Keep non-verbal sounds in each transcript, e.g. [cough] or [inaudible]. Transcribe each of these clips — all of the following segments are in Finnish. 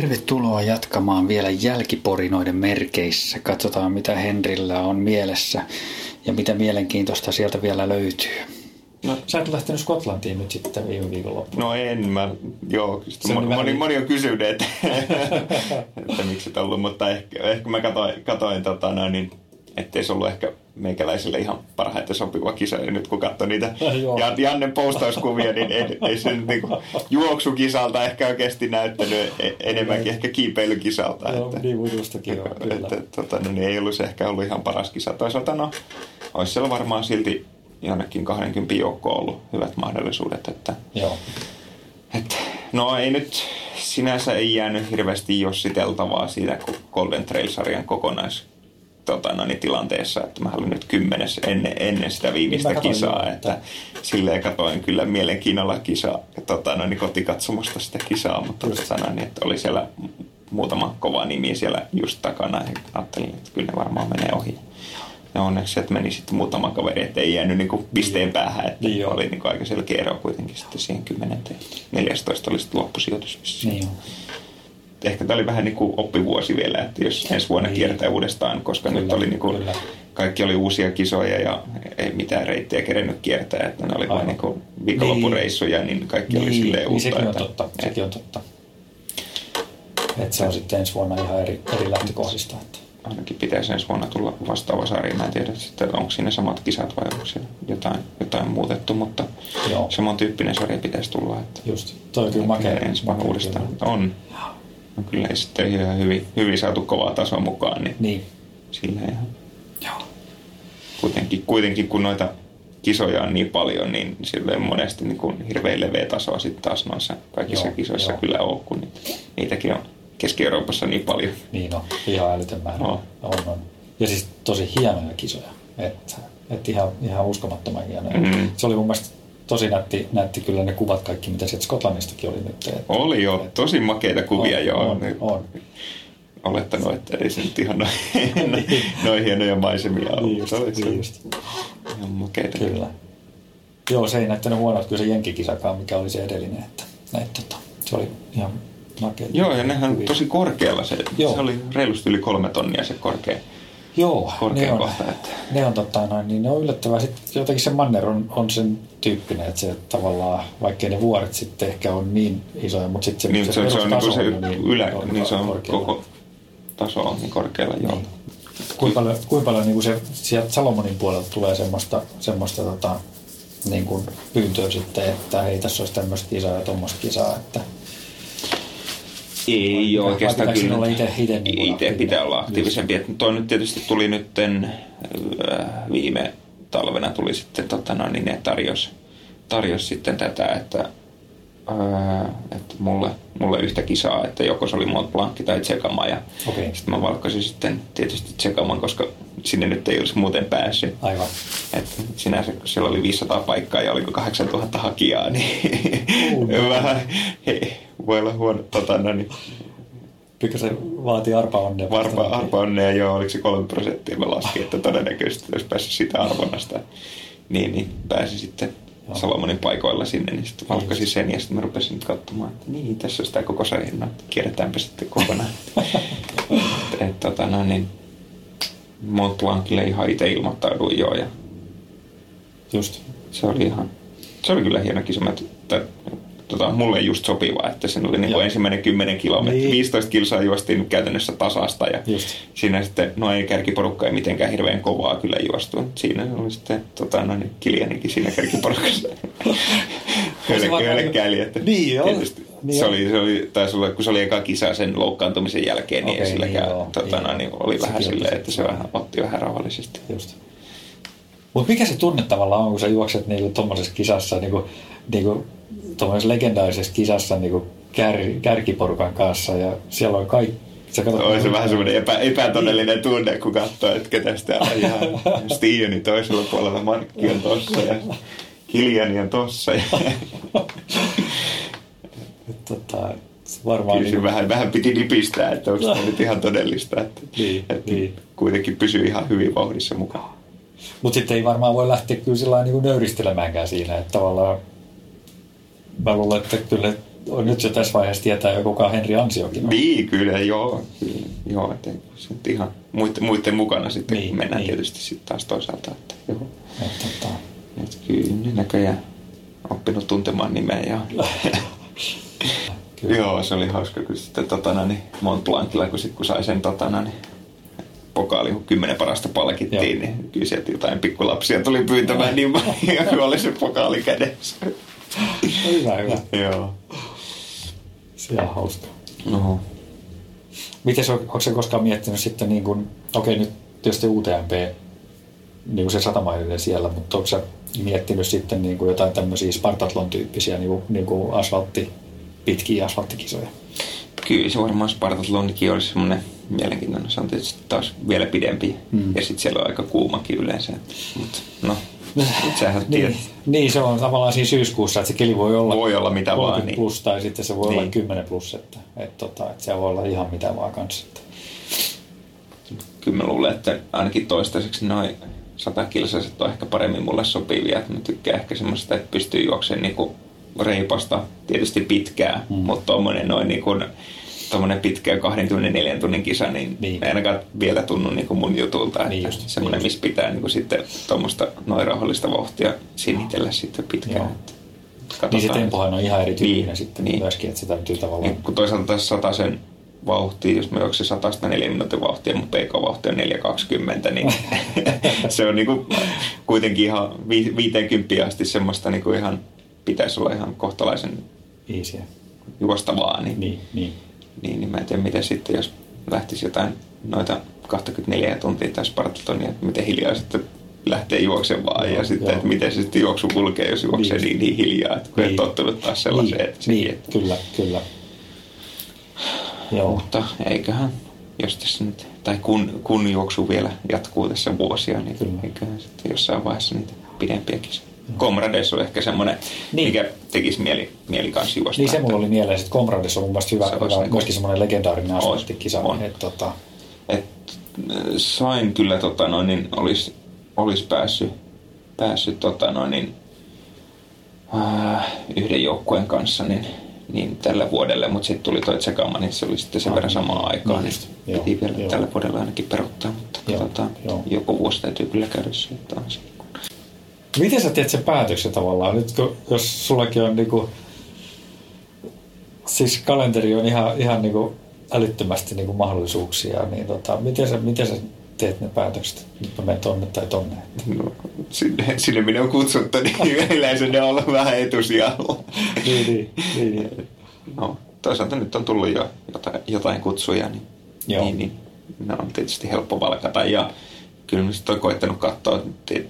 Tervetuloa jatkamaan vielä jälkiporinoiden merkeissä. Katsotaan mitä Henrillä on mielessä ja mitä mielenkiintoista sieltä vielä löytyy. No, sä et lähtenyt Skotlantiin nyt sitten viime viikonloppuna. No en mä, joo. Moni, moni, moni, on kysynyt, että, [laughs] että miksi et ollut, mutta ehkä, ehkä mä katoin, katoin tota, noin, niin ettei se ollut ehkä meikäläiselle ihan parhaiten sopiva kisa. Ja nyt kun katsoi niitä [laughs] ja Jannen postauskuvia, niin ei, ei se nyt niin juoksukisalta ehkä oikeasti näyttänyt e- enemmänkin ehkä kiipeilykisalta. Joo, että, niin muidustakin joo, kyllä. Että, tota, no, niin ei ollut se ehkä ollut ihan paras kisa. Toisaalta no, olisi siellä varmaan silti jonnekin 20 joukkoon ollut hyvät mahdollisuudet. Että, joo. Että, no ei nyt sinänsä ei jäänyt hirveästi jossiteltavaa siitä Golden Trail-sarjan kokonais tota, no, niin tilanteessa, että mä olin nyt kymmenes ennen, ennen sitä viimeistä niin kisaa, jo, että, silleen katoin kyllä mielenkiinnolla kisaa, tota, no, niin kotikatsomusta sitä kisaa, mutta tota, no, niin, että oli siellä muutama kova nimi siellä just takana ja ajattelin, että kyllä ne varmaan menee ohi. Ja onneksi, että meni sitten muutama kaveri, että ei jäänyt niinku pisteen niin. päähän, että niin oli niinku aika selkeä ero kuitenkin sitten siihen kymmenenteen. 14 oli sitten loppusijoitus. Niin ehkä tämä oli vähän niin kuin oppivuosi vielä, että jos ensi vuonna niin. kiertää uudestaan, koska kyllä, nyt oli niin kuin, kaikki oli uusia kisoja ja ei mitään reittejä kerennyt kiertää, että ne oli vain niin kuin viikonloppureissuja, niin. niin kaikki niin, oli silleen uutta. Niin sekin on totta, että, sekin on totta. Että se on sitten ensi vuonna ihan eri, eri lähtökohdista. Että. Ainakin pitäisi ensi vuonna tulla vastaava sarja. Mä en tiedä sitten, onko siinä samat kisat vai onko siellä jotain, jotain muutettu, mutta Joo. samantyyppinen sarja pitäisi tulla. Että Just, toi on kyllä makea. Ensi vuonna uudestaan. On. No kyllä sitten ihan hyvin, hyvin saatu kovaa tasoa mukaan, niin, niin. sillä ihan. Joo. Kuitenkin, kuitenkin kun noita kisoja on niin paljon, niin silleen monesti niin kuin hirveän leveä tasoa sitten taas noissa kaikissa joo, kisoissa joo. kyllä on, kun niitäkin on Keski-Euroopassa niin paljon. Niin on, ihan älytön määrä. No. On, on. Ja siis tosi hienoja kisoja, että et ihan, ihan uskomattoman hienoja. Mm. Se oli mun mielestä tosi nätti, nätti kyllä ne kuvat kaikki, mitä sieltä Skotlannistakin oli nyt. Että, oli jo, että, tosi makeita kuvia on, jo. On, on. Olettanut, että ei se nyt ihan [laughs] noin, noin hienoja maisemia ole. Niin just, niin just. Ihan makeita. Kyllä. Joo, se ei näyttänyt huonolta kyllä se Jenkkikisakaan, mikä oli se edellinen. Että, että, tota, se oli ihan makeita. Joo, ja nehän kuvia. tosi korkealla se. Joo. Se oli reilusti yli kolme tonnia se korkea. Joo, ne on, että... ne on, tota, noin, niin ne on yllättävää. Sitten jotenkin se manner on, on sen tyyppinen, että se tavallaan, vaikkei ne vuoret sitten ehkä on niin isoja, mutta sitten se, niin, se, se, se, on, niin se on niin, ylä, on niin se on korkealla. koko taso on niin korkealla, joo. Niin. Kuinka paljon, kuinka paljon niin kuin se sieltä Salomonin puolelta tulee semmoista, semmoista tota, niin kuin pyyntöä sitten, että hei tässä olisi tämmöistä kisaa ja tuommoista kisaa, että ei vai, oikeastaan kyllä. Olla ite, ite, niin itse pitää olla aktiivisempi. Just. Toi nyt tietysti tuli nytten äh, viime talvena tuli sitten tota noin, niin ne tarjos, tarjos sitten tätä, että että mulle, mulle yhtä kisaa, että joko se oli Mont Blanc tai Tsekama ja okay. sitten mä valkkasin sitten tietysti Tsekaman, koska sinne nyt ei olisi muuten päässyt. Aivan. Et sinänsä, kun siellä oli 500 paikkaa ja oliko 8000 hakijaa, niin uh, [laughs] vähän hei, voi olla huono. Tota, no, niin, se vaatii arpa-onnea. Arpa, arpa-onnea, joo, oliko se kolme prosenttia mä laskin, että todennäköisesti olisi päässyt sitä arvonnasta. Niin, niin pääsi sitten Salomonin paikoilla sinne, niin sitten valkkasin sen ja sitten mä rupesin nyt katsomaan, että niin, tässä on sitä koko sarjana, että kierretäänpä sitten kokonaan. [laughs] et, et, tota, no, niin Mont Blancille ihan itse ilmoittauduin jo ja Just. se oli ihan, se oli kyllä hieno kisa. Mä, tota, mulle just sopiva, että sen oli niin kuin ensimmäinen 10 kilometriä. Niin. 15 kilsaa juostiin käytännössä tasasta ja just. siinä sitten, no ei kärkiporukka ei mitenkään hirveän kovaa kyllä juostu. Siinä oli sitten tota, no niin, Kilianikin siinä kärkiporukassa. Hölkkäili, [laughs] että niin joo. Tietysti, niin se, oli, se oli, taisi olla, kun se oli eka kisa sen loukkaantumisen jälkeen, niin okay, silläkään, niin, tota, niin, no, niin oli se vähän silleen, että se vähän otti vähän rauhallisesti. Just. Mutta mikä se tunne tavallaan on, kun sä juokset niinku tuommoisessa kisassa, niinku, niinku tuommoisessa legendaarisessa kisassa niin kuin kär, kärkiporukan kanssa ja siellä on kaikki Sä katsot, on se vähän semmoinen epä, epätodellinen tunne, kun katsoo, että ketä sitä ajaa. [laughs] Stiioni toisella puolella, Markki on tossa ja Kiljani on tossa. Ja... [laughs] [laughs] tota, varmaan Kyllä niin... vähän, vähän piti nipistää, että onko tämä nyt ihan todellista. Että, niin, että niin. kuitenkin pysyy ihan hyvin vauhdissa mukaan. Mutta sitten ei varmaan voi lähteä kyllä sillä niin nöyristelemäänkään siinä, että tavallaan mä luulen, että kyllä on nyt jo tässä vaiheessa tietää jo kuka Henri Ansiokin on. Niin, kyllä, joo. Kyllä, joo, että sitten ihan muiden, muiden mukana sitten niin, mennään niin. tietysti sitten taas toisaalta. Että, joo. Et, tota... Et kyllä näköjään oppinut tuntemaan nimeä. Ja... joo, se oli hauska, kun sitten totana, niin Mont Blancilla, kun, sit, kun sai sen totana, niin pokaali, kun kymmenen parasta palkittiin, Joo. niin kyllä sieltä jotain pikkulapsia tuli pyytämään niin kun oli se pokaali kädessä. Hyvä, hyvä. Joo. Se on hauska. No. Miten se, onko se koskaan miettinyt sitten niin kuin, okei nyt tietysti UTMP, niin kuin se satamailinen siellä, mutta onko se miettinyt sitten niin kuin jotain tämmöisiä Spartatlon-tyyppisiä niin kuin, niin kuin asfaltti, pitkiä asfalttikisoja? Kyllä se varmaan Spartatlonikin olisi semmoinen mielenkiintoinen. Se on tietysti taas vielä pidempi mm. ja sitten siellä on aika kuumakin yleensä. Mutta no, Sähän niin, niin, se on tavallaan siinä syyskuussa, että se keli voi olla, voi olla mitä 30 vaan, niin. plus tai sitten se voi niin. olla 10 plus, että, että, tota, että, se voi olla ihan mitä vaan kanssa. Kyllä mä luulen, että ainakin toistaiseksi noin satakilsaiset on ehkä paremmin mulle sopivia. Että mä tykkään ehkä semmoista, että pystyy juoksemaan niinku reipasta, tietysti pitkää, mm. mutta tuommoinen noin niinku tuommoinen pitkä 24 tunnin kisa, niin, niin. ei ainakaan vielä tunnu niin kuin mun jutulta. Niin just, semmoinen, niin missä pitää niin kuin sitten tuommoista noin rauhallista vauhtia sinitellä sitten pitkään. Katsotaan. Niin se tempohan on ihan erityyppinen niin, sitten niin. myöskin, että se täytyy tavallaan... Niin, kun toisaalta tässä sen vauhtia, jos mä juoksin 104 minuutin vauhtia, mutta PK-vauhti on 420, niin [laughs] se on niinku kuitenkin ihan 50 asti semmoista niinku ihan, pitäisi olla ihan kohtalaisen Easy. juostavaa. Niin, niin, niin niin, niin mä en tiedä, miten sitten, jos lähtisi jotain noita 24 tuntia tai Spartatonia, että miten hiljaa sitten lähtee juoksemaan joo, ja sitten, joo. että miten se sitten juoksu kulkee, jos juoksee niin, niin, niin hiljaa, että kun niin. et tottunut taas sellaiseen. Niin, että niin, että... kyllä, kyllä. Joo. Mutta eiköhän, jos tässä nyt, tai kun, kun juoksu vielä jatkuu tässä vuosia, niin kyllä. eiköhän sitten jossain vaiheessa niitä pidempiäkin Comrades on ehkä semmoinen, niin. mikä tekisi mieli, mieli kanssa juosta. Niin se mulla oli mielessä, että Comrades on mun mielestä hyvä, hyvä niin myöskin semmoinen legendaarinen asfalttikisa. On. Et, tota... Et, sain kyllä, tota, noin, niin olisi olis päässyt, päässyt tota, noin, niin, äh, yhden joukkueen kanssa niin, niin tällä vuodelle, mutta sitten tuli toi Tsekama, niin se oli sitten sen ah, verran samaa aikaa, niin, niin piti vielä joo. tällä vuodella ainakin peruttaa, mutta joo, katsotaan, joo. joku vuosi täytyy kyllä käydä se taas. Miten sä teet sen päätöksen tavallaan? Nyt kun, jos sullakin on niinku, siis kalenteri on ihan, ihan niinku älyttömästi niinku mahdollisuuksia, niin tota, miten, sä, miten sä teet ne päätökset? Nyt mä menen tonne tai tonne. No, sinne, sinne minä on kutsuttu, niin [laughs] yleensä ne on ollut vähän etusijalla. niin, niin, niin, niin. No, toisaalta nyt on tullut jo jotain, jotain kutsuja, niin, Joo. niin, niin ne on tietysti helppo valkata. Ja kyllä mä sitten koittanut katsoa,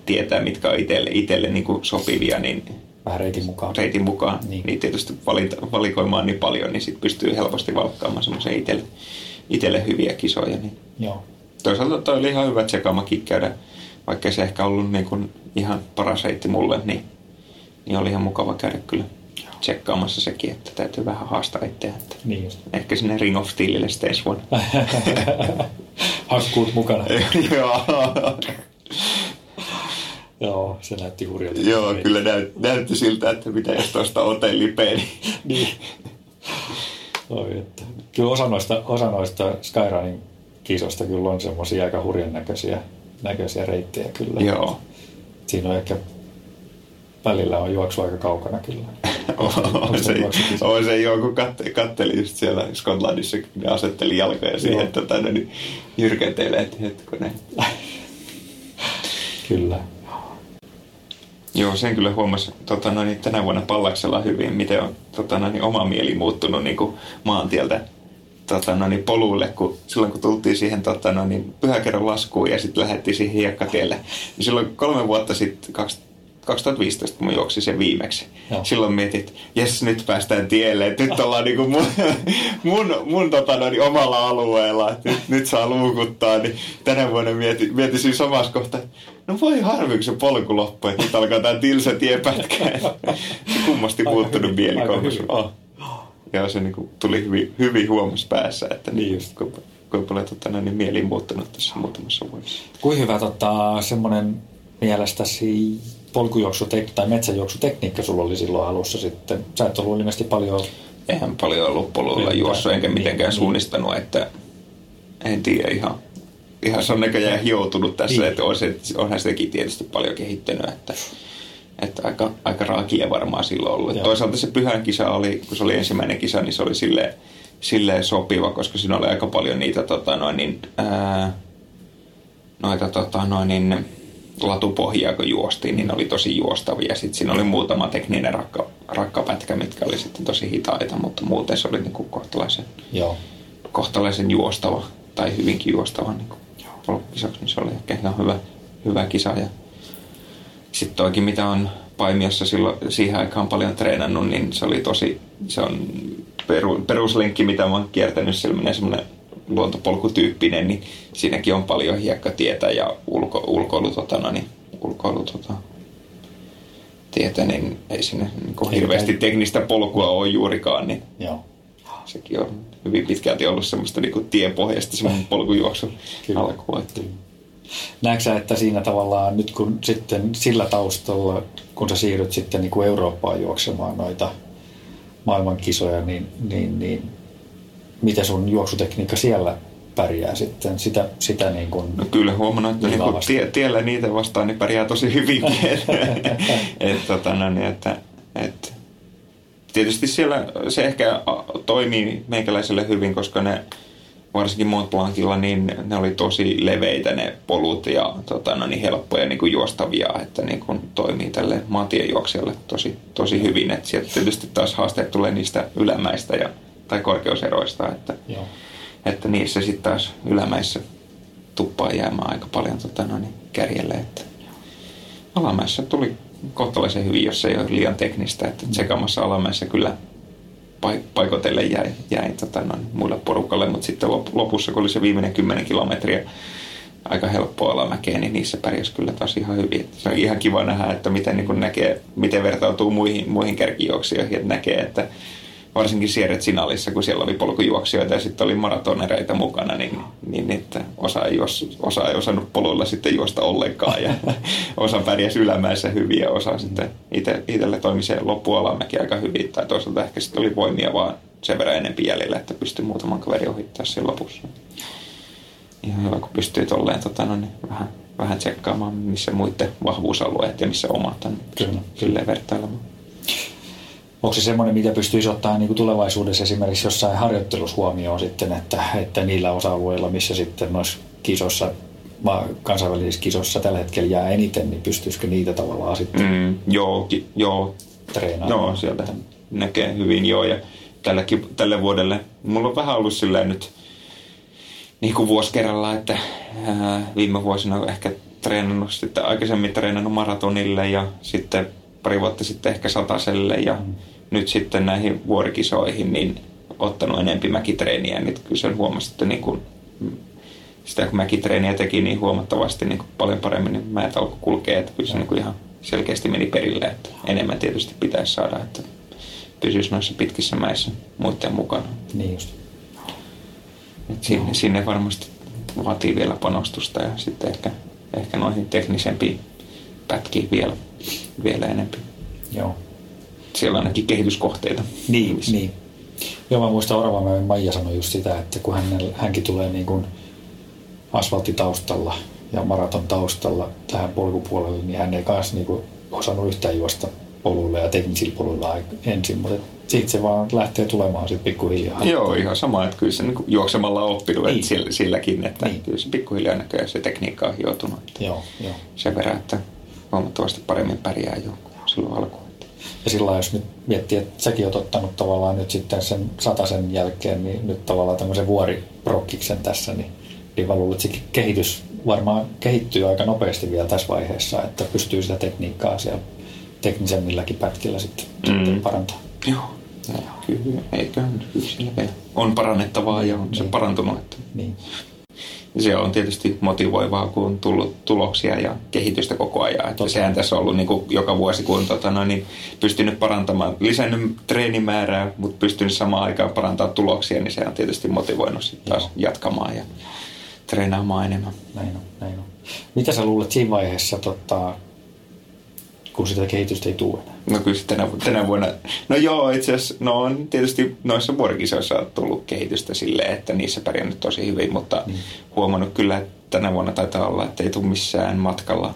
tietää mitkä on itselle, itselle niin kuin sopivia, niin Vähän reitin mukaan. Reitin mukaan. Niin, niin tietysti valita, valikoimaan niin paljon, niin sitten pystyy helposti valkkaamaan semmoisen itselle, itselle hyviä kisoja. Niin. Joo. Toisaalta toi oli ihan hyvä tsekamakin käydä, vaikka se ehkä ollut niin kuin ihan paras reitti mulle, niin, niin oli ihan mukava käydä kyllä tsekkaamassa sekin, että täytyy vähän haastaa itseä. Että niin just. Ehkä sinne Ring of Steelille sitten ensi vuonna. [laughs] Hakkuut mukana. [laughs] Joo. Joo, se näytti hurjalta. Joo, kyllä näyt, näytti siltä, että mitä jos tuosta otellipeen. niin. niin. Oi, että. Kyllä osa noista, osa noista Skyrunin kisoista kyllä on semmoisia aika hurjan näköisiä, näköisiä reittejä kyllä. Joo. Siinä on ehkä välillä on juoksu aika kaukana kyllä. On, se, on se joo, kun katte, katteli just siellä Skotlannissa, kun ne asetteli jalkoja siihen, että tota, no, niin jyrkentelee, että hetkonen. kyllä. Joo, sen kyllä huomasi tota, no, niin tänä vuonna Pallaksella hyvin, miten on tota, no, niin oma mieli muuttunut niin kuin maantieltä tota, no, niin poluille, kun silloin kun tultiin siihen tota, no, niin pyhäkerron laskuun ja sitten lähdettiin siihen hiekkatielle. Niin silloin kolme vuotta sitten, 2015, kun mä juoksin sen viimeksi. Joo. Silloin mietit, että jes, nyt päästään tielle, että nyt ollaan niinku mun, mun, mun tota, no, niin omalla alueella, että nyt, nyt saa luukuttaa. Niin tänä vuonna mietin, mietin siinä samassa kohtaa, no voi harvi, kun se polku loppui, että nyt alkaa tämä tilsa tiepätkä. kummasti muuttunut hyvin, mieli oh. Ja se niin tuli hyvin, hyvin huomassa päässä, että niin just. kuinka, kuinka paljon tota, niin mieli muuttunut tässä muutamassa vuodessa. Kuinka hyvä tota, semmoinen mielestäsi polkujuoksutek- tai metsäjuoksutekniikka sulla oli silloin alussa sitten? Sä et ollut ilmeisesti paljon eihän paljon ollut poluilla juossut enkä mitenkään niin, suunnistanut, että en tiedä ihan, ihan se on näköjään hioutunut tässä, niin. että on se, onhan sitäkin tietysti paljon kehittänyt, että, että aika, aika raakia varmaan silloin ollut. Joo. Toisaalta se pyhän kisa oli, kun se oli ensimmäinen kisa, niin se oli silleen, silleen sopiva, koska siinä oli aika paljon niitä tota, noin, niin, ää, noita tota, noin, niin, latupohjaa, kun juostiin, niin ne oli tosi juostavia. Sitten siinä oli muutama tekninen rakka, rakkapätkä, mitkä oli sitten tosi hitaita, mutta muuten se oli niin kuin kohtalaisen, Joo. kohtalaisen juostava tai hyvinkin juostava niin polkkisaksi, niin se oli ehkä ihan hyvä, hyvä kisa. Ja sitten toikin, mitä on Paimiossa silloin, siihen aikaan paljon treenannut, niin se oli tosi, se on peru, peruslenkki, mitä mä oon kiertänyt, siellä menee semmoinen luontopolkutyyppinen, niin siinäkin on paljon hiekkatietä ja ulko, ulkoilu, tota, no, niin, ulkoilu tota, tietä, niin ei sinne niin hirveästi teknistä polkua ole juurikaan, niin Joo. sekin on hyvin pitkälti ollut semmoista niin kuin tiepohjasta semmoinen [laughs] polkujuoksu alkua. Että... Näetkö sä, että siinä tavallaan nyt kun sitten sillä taustalla, kun sä siirryt sitten niin kuin Eurooppaan juoksemaan noita maailmankisoja, niin, niin, niin miten sun juoksutekniikka siellä pärjää sitten sitä, sitä niin kuin no kyllä huomannut, että niin kuin tie, tiellä niitä vastaan niin pärjää tosi hyvin. [laughs] et, tota, no, niin, että, et, tietysti siellä se ehkä toimii meikäläiselle hyvin, koska ne varsinkin Mont Blancilla, niin ne oli tosi leveitä ne polut ja tota, no niin helppoja niin kuin juostavia, että niin kuin toimii tälle maantiejuoksijalle tosi, tosi hyvin. Et sieltä tietysti taas haasteet tulee niistä ylämäistä ja tai korkeuseroista, että, Joo. että niissä sitten taas ylämäissä tuppaa jäämään aika paljon tota, no niin, kärjelle. Että alamäessä tuli kohtalaisen hyvin, jos ei ole liian teknistä. Että tsekamassa alamäessä kyllä paikotelle jäi, jäi tota, no, muille porukalle, mutta sitten lopussa, kun oli se viimeinen 10 kilometriä, aika helppoa alamäkeä, niin niissä pärjäs kyllä taas ihan hyvin. Se on ihan kiva nähdä, että miten, niin näkee, miten vertautuu muihin, muihin kärkijuoksijoihin, että näkee, että varsinkin Sieret Sinalissa, kun siellä oli polkujuoksijoita ja sitten oli maratonereita mukana, niin, niin että osa, ei juos, osa ei osannut poluilla sitten juosta ollenkaan ja [laughs] osa pärjäsi ylämäessä hyvin ja osa sitten itse, itselle toimi se loppualamäki aika hyvin tai toisaalta ehkä sitten oli voimia vaan sen verran enempi jäljellä, että pystyi muutaman kaverin ohittaa sen lopussa. Ihan hyvä, kun pystyy tolleen tota, no niin, vähän, vähän tsekkaamaan, missä muiden vahvuusalueet ja missä omat on. Kyllä. Kyllä vertailemaan onko se semmoinen, mitä pystyisi ottaa niin kuin tulevaisuudessa esimerkiksi jossain harjoittelussa huomioon sitten, että, että niillä osa-alueilla, missä sitten noissa kisossa, kansainvälisissä kisossa tällä hetkellä jää eniten, niin pystyisikö niitä tavallaan sitten mm, joo, ki, joo. treenaamaan? Joo, sieltä näkee hyvin joo ja tälläkin, tälle vuodelle, mulla on vähän ollut silleen nyt niin kuin vuosi kerralla, että ää, viime vuosina ehkä treenannut sitten aikaisemmin treenannut maratonille ja sitten pari vuotta sitten ehkä sataselle ja mm. nyt sitten näihin vuorikisoihin niin ottanut enempi mäkitreeniä, niin kyllä sen huomasi, että niin kuin, sitä kun mäkitreeniä teki niin huomattavasti niin kuin paljon paremmin, niin mäet alkoi kulkea, että kyllä se niin kuin ihan selkeästi meni perille, että enemmän tietysti pitäisi saada, että pysyisi noissa pitkissä mäissä muiden mukana. Niin just. Et sinne, sinne varmasti vaatii vielä panostusta ja sitten ehkä, ehkä noihin teknisempiin pätkiin vielä vielä enemmän. Joo. Siellä on ainakin kehityskohteita. Niin, missä. niin. Joo, mä muistan Oravamäen Maija sanoi just sitä, että kun hän, hänkin tulee niin kuin asfalttitaustalla ja maraton taustalla tähän polkupuolelle, niin hän ei kanssa niin kuin osannut yhtään juosta poluilla ja teknisillä poluilla ensin, mutta sitten se vaan lähtee tulemaan sitten pikkuhiljaa. Joo, ihan sama, että kyllä se niin juoksemalla on oppinut niin. että silläkin, että niin. kyllä se pikkuhiljaa näköjään se tekniikka on hioutunut. Joo, joo. Sen verran, että huomattavasti paremmin pärjää jo silloin alkuun. Ja sillä jos nyt miettii, että säkin oot ottanut tavallaan nyt sitten sen sataisen jälkeen, niin nyt tavallaan tämmöisen vuoriprokkiksen tässä, niin, niin mä luulen, että se kehitys varmaan kehittyy aika nopeasti vielä tässä vaiheessa, että pystyy sitä tekniikkaa siellä teknisemmilläkin pätkillä sitten, mm. sitten parantaa. Joo. Ja, kyllä, eiköhän kyllä vielä on parannettavaa ja on niin. se parantunut. Että... Niin se on tietysti motivoivaa, kun on tullut tuloksia ja kehitystä koko ajan. Että sehän tässä on ollut niin kuin joka vuosi, kun on tota, no, niin pystynyt parantamaan, lisännyt treenimäärää, mutta pystynyt samaan aikaan parantamaan tuloksia, niin se on tietysti motivoinut sitten taas Joo. jatkamaan ja treenaamaan enemmän. Näin on, näin on. Mitä sä luulet siinä vaiheessa, tota, kun sitä kehitystä ei tule enää. No kyllä tänä, tänä vuonna, no joo itse asiassa, no on tietysti noissa vuorikisoissa on tullut kehitystä silleen, että niissä pärjännyt tosi hyvin, mutta mm. huomannut kyllä, että tänä vuonna taitaa olla, että ei tule missään matkalla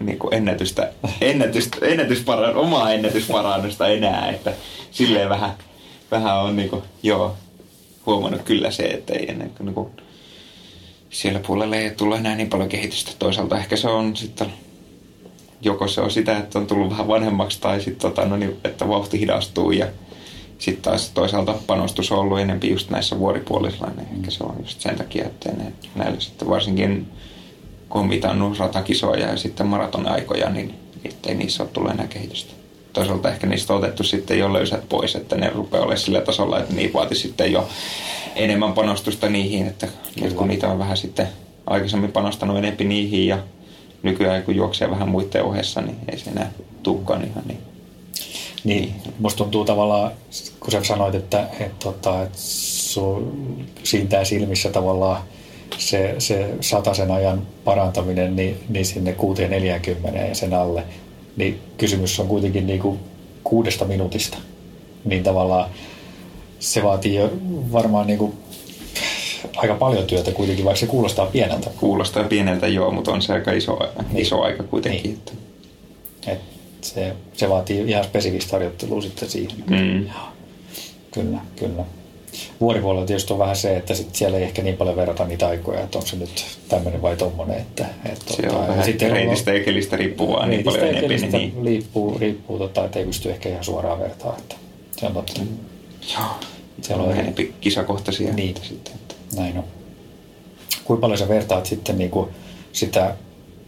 niin kuin ennätystä, ennätystä, ennätysparan, omaa ennätysparannusta enää, että silleen vähän, vähän on niin kuin, joo, huomannut kyllä se, että ei ennen kuin, niin kuin siellä puolella ei tule enää niin paljon kehitystä. Toisaalta ehkä se on sitten joko se on sitä, että on tullut vähän vanhemmaksi tai sitten tota, no niin, että vauhti hidastuu ja sitten taas toisaalta panostus on ollut enemmän just näissä vuoripuolisilla, niin ehkä se on just sen takia, että ne, näillä sitten varsinkin kun on mitannut ratakisoja ja sitten maratonaikoja, niin ei niissä ole tullut enää kehitystä. Toisaalta ehkä niistä on otettu sitten jo löysät pois, että ne rupeaa olemaan sillä tasolla, että niin vaati sitten jo enemmän panostusta niihin, että nyt kun niitä on vähän sitten aikaisemmin panostanut enemmän niihin ja nykyään kun juoksee vähän muiden ohessa, niin ei se enää tulekaan ihan niin. Niin, musta tuntuu tavallaan, kun sä sanoit, että, että, että, tota, että sun siintää silmissä tavallaan se, se sen ajan parantaminen niin, niin sinne 640 ja sen alle, niin kysymys on kuitenkin niin kuin kuudesta minuutista. Niin tavallaan se vaatii jo varmaan niin kuin aika paljon työtä kuitenkin, vaikka se kuulostaa pieneltä. Kuulostaa pieneltä joo, mutta on se aika iso, niin. iso aika kuitenkin. Niin. Että. Et se, se vaatii ihan spesifistä harjoittelua sitten siihen. Mm. Kyllä, kyllä. Vuoripuolella tietysti on vähän se, että sit siellä ei ehkä niin paljon verrata niitä aikoja, että onko se nyt tämmöinen vai tommonen. Että, että se tota, on vähän sitten reitistä ja kelistä riippuu niin paljon enemmän. Niin. Riippuu, riippuu tota, että ei pysty ehkä ihan suoraan vertaa. Että se on totta. Mm. Joo. Siellä on enempi kisakohtaisia. Niin. Sitten. Näin on. Kuinka paljon sä vertaat sitten niin kuin sitä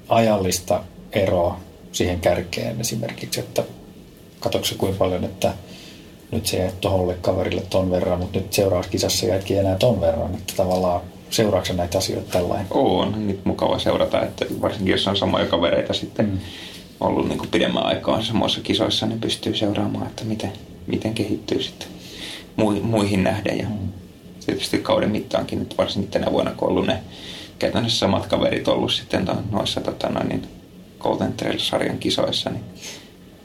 ajallista eroa siihen kärkeen esimerkiksi, että katsotko kuinka paljon, että nyt se jäi tuolle kaverille ton verran, mutta nyt seuraavassa kisassa jäikin enää ton verran, että tavallaan seuraako näitä asioita tällainen? On, nyt mukava seurata, että varsinkin jos on samoja kavereita sitten mm. ollut niin kuin pidemmän aikaa samoissa kisoissa, niin pystyy seuraamaan, että miten, miten kehittyy sitten muihin nähden. Ja mm. Tietysti kauden mittaankin nyt varsinkin tänä vuonna, kun on ollut ne käytännössä samat kaverit ollut sitten noissa tota, no, niin Golden Trail-sarjan kisoissa, niin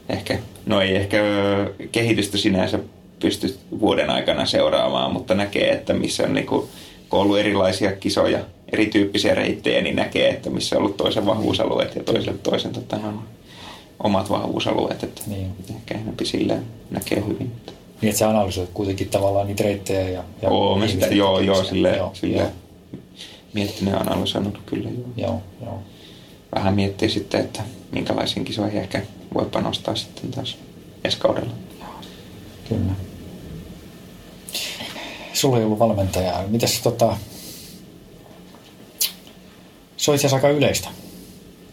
ehkä, no ei ehkä kehitystä sinänsä pysty vuoden aikana seuraamaan, mutta näkee, että missä on niin kuin, kun on ollut erilaisia kisoja, erityyppisiä reittejä, niin näkee, että missä on ollut toisen vahvuusalueet ja toiselle toisen tota, no, omat vahvuusalueet. Että niin. Ehkä enemmän silleen näkee hyvin. Niin, että sä analysoit kuitenkin tavallaan niitä reittejä ja... ja Oo, mä sitä, joo, joo, silleen, joo, silleen joo. miettinyt ja analysoinut kyllä. Joo. Joo, joo. Vähän miettii sitten, että minkälaisiin kisoihin ehkä voi panostaa sitten taas ensi kaudella. Kyllä. Sulla ei ollut valmentajaa. Mitäs tota... Se on itse asiassa aika yleistä,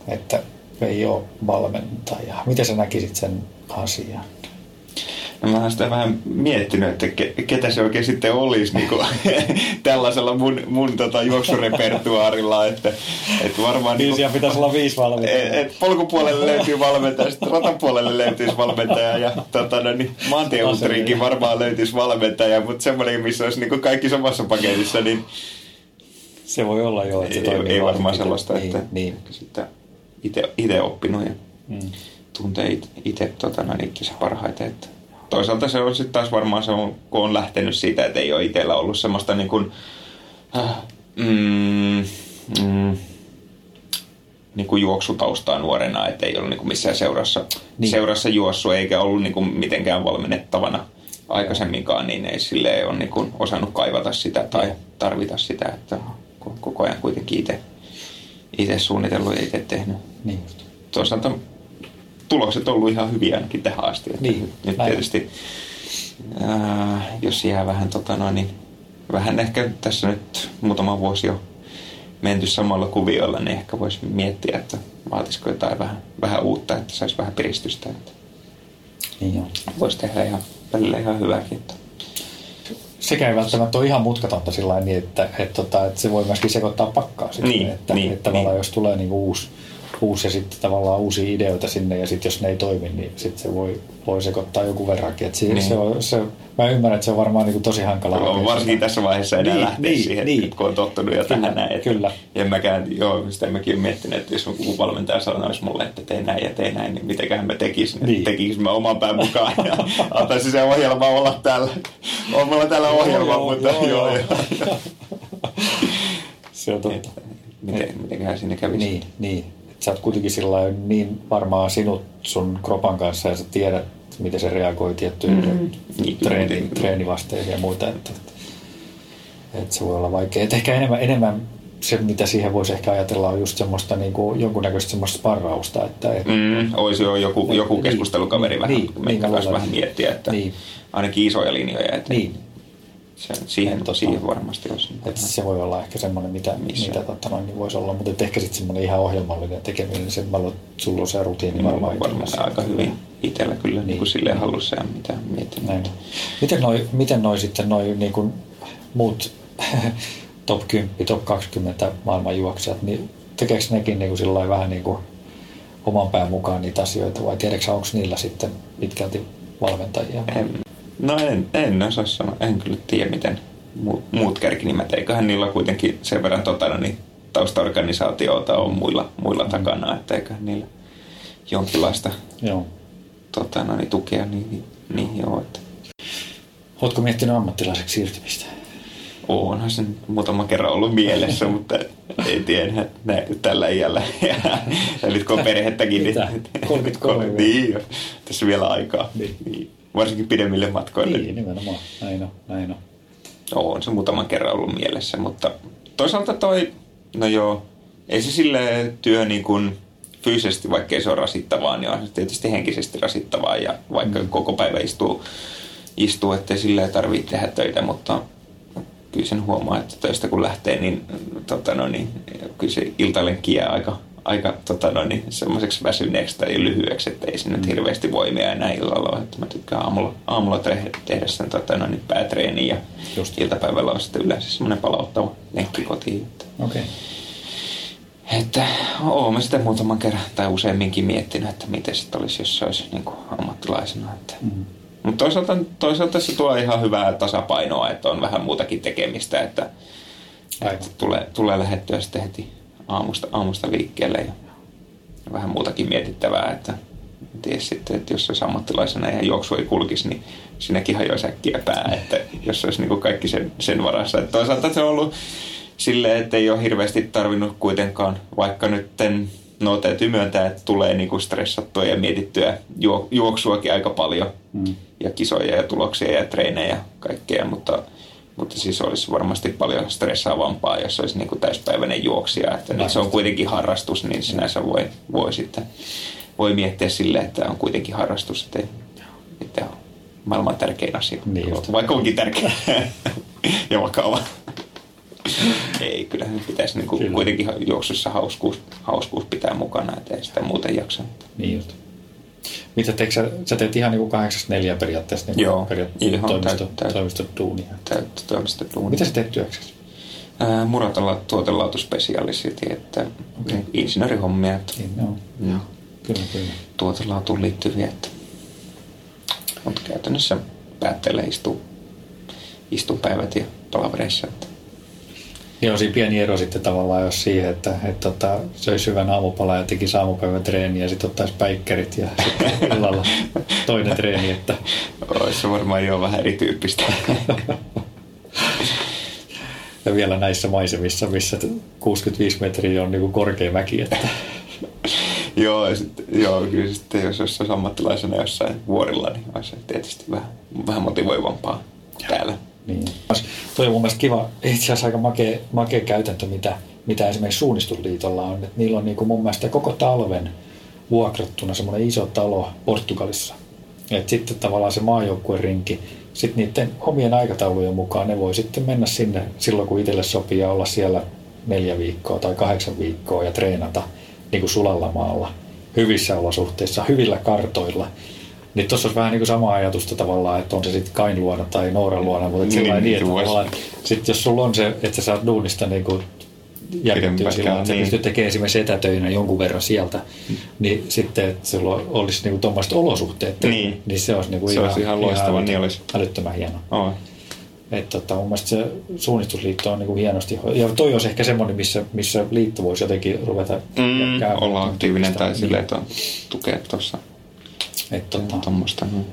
että ei ole valmentajaa. Miten sä näkisit sen asian? Mä oon sitä vähän miettinyt, että ke, ketä se oikein sitten olisi niin kuin, [laughs] tällaisella mun, mun tota, juoksurepertuaarilla. Että, että varmaan, niin, niin pitäisi olla viisi valmentajaa. Et, et polkupuolelle löytyy valmentaja, sitten ratapuolelle löytyisi valmentaja ja tota, no, niin, maantieultrinkin varmaan löytyisi valmentaja, mutta semmoinen, missä olisi niin kuin kaikki samassa paketissa, niin se voi olla jo, että se ei, ei varmaan sellaista, niin, että niin. sitten itse oppinut ja mm. tuntee itse tota, no, niin, parhaiten. Että toisaalta se on sitten taas varmaan se, on, kun on lähtenyt siitä, että ei ole itsellä ollut semmoista niin kuin, äh, mm, mm, niin kuin juoksutaustaa nuorena, että ei ollut niin kuin missään seurassa, niin. seurassa juossut eikä ollut niin kuin mitenkään valmennettavana aikaisemminkaan, niin ei sille ole niin kuin osannut kaivata sitä tai tarvita sitä, että koko ajan kuitenkin itse, itse suunnitellut ja itse tehnyt. Niin. Toisaalta tulokset on ollut ihan hyviä ainakin tähän asti. Että niin, nyt näin. tietysti, ää, jos jää vähän, tota noin, niin vähän ehkä tässä nyt muutama vuosi jo menty samalla kuviolla, niin ehkä voisi miettiä, että vaatisiko jotain vähän, vähän uutta, että saisi vähän piristystä. Että niin Voisi tehdä ihan, välillä ihan hyvääkin. Että. Sekä ei välttämättä ole ihan mutkatonta sillä niin, että, että, että, että se voi myöskin sekoittaa pakkaa. Sitten, niin, että, niin, että, että niin. jos tulee niin uusi uusi ja sitten tavallaan uusia ideoita sinne ja sitten jos ne ei toimi, niin sitten se voi, voi sekoittaa joku verrankin. Et niin. se on, se, mä ymmärrän, että se on varmaan niin kuin tosi hankala. No, varsinkin tässä vaiheessa enää niin, lähteä niin, siihen, niin. kun on tottunut jo tähän näin. Että, kyllä. Ja mäkään, joo, sitä mäkin olen miettinyt, että jos joku valmentaja sanoisi mulle, että tee näin ja tee näin, niin mitenköhän mä tekisin. Niin. Tekis mä oman pään mukaan ja [laughs] antaisi se ohjelma olla täällä. On mulla täällä ohjelma, joo, mutta joo, joo, joo. joo. [laughs] se on totta. Miten, mitenköhän sinne kävisi? Niin, niin sä oot kuitenkin sillä niin varmaan sinut sun kropan kanssa ja sä tiedät, miten se reagoi tiettyihin mm-hmm. Niin, treeni, treenivasteisiin ja muuta. Että, että, että se voi olla vaikea. Että ehkä enemmän, enemmän se, mitä siihen voisi ehkä ajatella, on just semmoista niin kuin, jonkunnäköistä semmoista sparrausta. Että, et, mm, olisi jo joku, joku niin, keskustelukaveri niin, vähän, niin, niin, vähän niin, miettiä, että niin. ainakin isoja linjoja. Että, niin se, siihen, totta, siihen varmasti olisi. Että se voi olla ehkä semmoinen, mitä, mitä totta noin, niin voisi olla, mutta ehkä sitten semmoinen ihan ohjelmallinen tekeminen, niin se, sulla on se rutiini mm, varmaan. Varmaan aika hyvin itsellä kyllä niin. Niin kuin silleen hallussa ja mitä mietin. Näin. Miten noi, miten noi sitten noi niin kuin muut [laughs] top 10, top 20 maailman juoksijat, niin tekeekö nekin niin kuin sillä vähän niin kuin oman pään mukaan niitä asioita vai tiedätkö onko niillä sitten pitkälti valmentajia? En, No en, en osaa sanoa. En kyllä tiedä, miten muut, muut kärkinimet. Eiköhän niillä kuitenkin sen verran tota, no niin, taustaorganisaatiota on muilla, muilla mm. takana, että eiköhän niillä jonkinlaista Joo. Tota, no niin, tukea niin, niin joo. Että. Oletko miettinyt ammattilaiseksi siirtymistä? Onhan se muutama kerran ollut mielessä, [laughs] mutta ei tiedä näin, tällä iällä. [laughs] Ja nyt kun on perhettäkin, niin... 33 [laughs] Niin, tässä vielä aikaa. Niin. Varsinkin pidemmille matkoille. Niin, nimenomaan. Näin on, näin on. On se muutaman kerran ollut mielessä, mutta toisaalta toi, no joo, ei se sille työ niin kuin fyysisesti, vaikkei se ole rasittavaa, niin on se tietysti henkisesti rasittavaa ja vaikka mm. koko päivä istuu, istuu ettei silleen tarvitse tehdä töitä, mutta kyllä sen huomaa, että töistä kun lähtee, niin, tota no, niin kyllä se iltalenkki jää aika, aika tota noin, semmoiseksi väsyneeksi tai lyhyeksi, että ei sinne mm. hirveästi voimia enää illalla ole. Että mä tykkään aamulla, aamulla tehdä, tehdä sen tota noin, päätreeni ja Just. iltapäivällä on sitten yleensä semmoinen palauttava lenkki kotiin. Okay. Että oon mä sitä muutaman kerran tai useamminkin miettinyt, että miten sitten olisi, jos se olisi niin kuin ammattilaisena. Että. Mm. Mutta toisaalta, toisaalta se tuo ihan hyvää tasapainoa, että on vähän muutakin tekemistä, että, että tulee, tulee lähettyä sitten heti aamusta, aamusta liikkeelle ja vähän muutakin mietittävää, että ties sitten, että jos olisi ammattilaisena ja juoksu ei kulkisi, niin sinäkin hajoisi äkkiä pää, että jos olisi niin kuin kaikki sen, sen varassa. Että toisaalta se on ollut silleen, että ei ole hirveästi tarvinnut kuitenkaan, vaikka nyt no täytyy myöntää, että tulee niin kuin stressattua ja mietittyä juoksuakin aika paljon mm. ja kisoja ja tuloksia ja treenejä ja kaikkea, mutta mutta siis olisi varmasti paljon stressaavampaa, jos olisi niin kuin täyspäiväinen juoksija. Että nyt se on kuitenkin harrastus, niin sinänsä voi, voi sitten voi miettiä sille, että on kuitenkin harrastus, että, että on maailman tärkein asia. Niin Vaikka onkin tärkeä [laughs] ja vakava. ei, kyllä pitäisi niin kuin kyllä. kuitenkin juoksussa hauskuus, hauskuus pitää mukana, että ei sitä muuten jaksa. Niin just. Mitä teet, sä, sä teet ihan niin kuin neljä periaatteessa niin Joo, periaatteessa ihan toimisto, täyt, toimistoduunia. Täyttä toimistoduunia. Mitä sä teet työksessä? Ää, Muratalla tuotelaatuspesialisiti, että okay. insinöörihommia. Että, niin, no. Joo. Kyllä, kyllä. Tuotelaatuun liittyviä. Että, mutta käytännössä päätteellä istuu, istuu päivät ja palavereissa. Että, niin on siinä pieni ero sitten tavallaan jos siihen, että, että, että tota, söisi hyvän aamupala ja teki aamupäivän treeni ja sitten ottaisi päikkerit ja sitten illalla [laughs] toinen treeni. Että... Olisi se varmaan jo vähän erityyppistä. ja vielä näissä maisemissa, missä 65 metriä on niin kuin korkea mäki. Että... joo, sitten, joo, kyllä sitten jos olisi ammattilaisena jossain vuorilla, niin olisi tietysti vähän, vähän motivoivampaa täällä. Niin. Toi on mun mielestä kiva, itse asiassa aika makea, makea käytäntö, mitä, mitä esimerkiksi Suunnistusliitolla on. Että niillä on niin kuin mun mielestä koko talven vuokrattuna semmoinen iso talo Portugalissa. Et sitten tavallaan se maajoukkuerinki, sitten niiden omien aikataulujen mukaan ne voi sitten mennä sinne silloin, kun itselle sopii ja olla siellä neljä viikkoa tai kahdeksan viikkoa ja treenata niin kuin sulalla maalla hyvissä olosuhteissa, hyvillä kartoilla – niin tuossa olisi vähän niin kuin sama ajatusta tavallaan, että on se sitten Kain luona tai Nooran luona, mutta niin, niin, niin, että sit jos sulla on se, että sä saat duunista niin kuin järkyttyy sillä että niin. pystyt tekemään esimerkiksi etätöinä jonkun verran sieltä, niin sitten, että sulla olisi niinku tuommoiset olosuhteet, niin. niin se olisi, niinku se ihan, olisi ihan loistava, ihan niin olisi. älyttömän hieno. Oh. Että tota, mun mielestä se suunnistusliitto on niinku hienosti, ja toi olisi ehkä semmoinen, missä, missä liitto voisi jotenkin ruveta mm, käymään. Olla aktiivinen tai niin. silleen, että on tukea tuossa. Että tota, tuommoista. Mm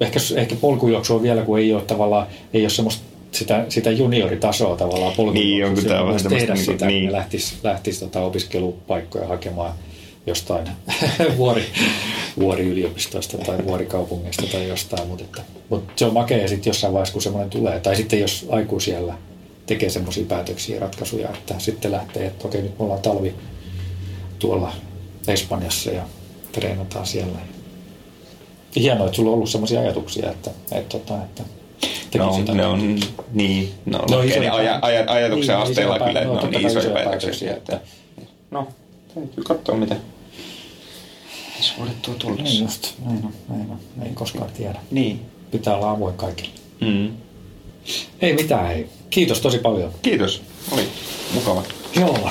ehkä, ehkä polkujuoksua vielä, kun ei ole tavallaan, ei ole semmoista sitä, sitä junioritasoa tavallaan Niin, onko tämä vähän tehdä niin, sitä, niin. lähtisi, lähtisi tota opiskelupaikkoja hakemaan jostain [laughs] vuori, vuoriyliopistosta tai vuorikaupungista tai jostain, mutta, että, mutta se on makea sitten jossain vaiheessa, kun semmoinen tulee. Tai sitten jos aikuisiellä tekee semmoisia päätöksiä ja ratkaisuja, että sitten lähtee, että okei, nyt me ollaan talvi tuolla Espanjassa ja treenataan siellä hienoa, että sulla on ollut sellaisia ajatuksia, että, että, että, että no. Ne on, niin, no, no isoja, aja, aja, ajatuksen niin, asteella isoja, kyllä, että no, ne on niin isoja, isoja päätöksiä. päätöksiä että, no, täytyy katsoa mitä vuodet tuo tullessa. Niin just, näin on, näin on. Ei koskaan tiedä. Niin. Pitää olla avoin kaikille. Mm. Ei mitään, ei. Kiitos tosi paljon. Kiitos, oli mukava. Joo.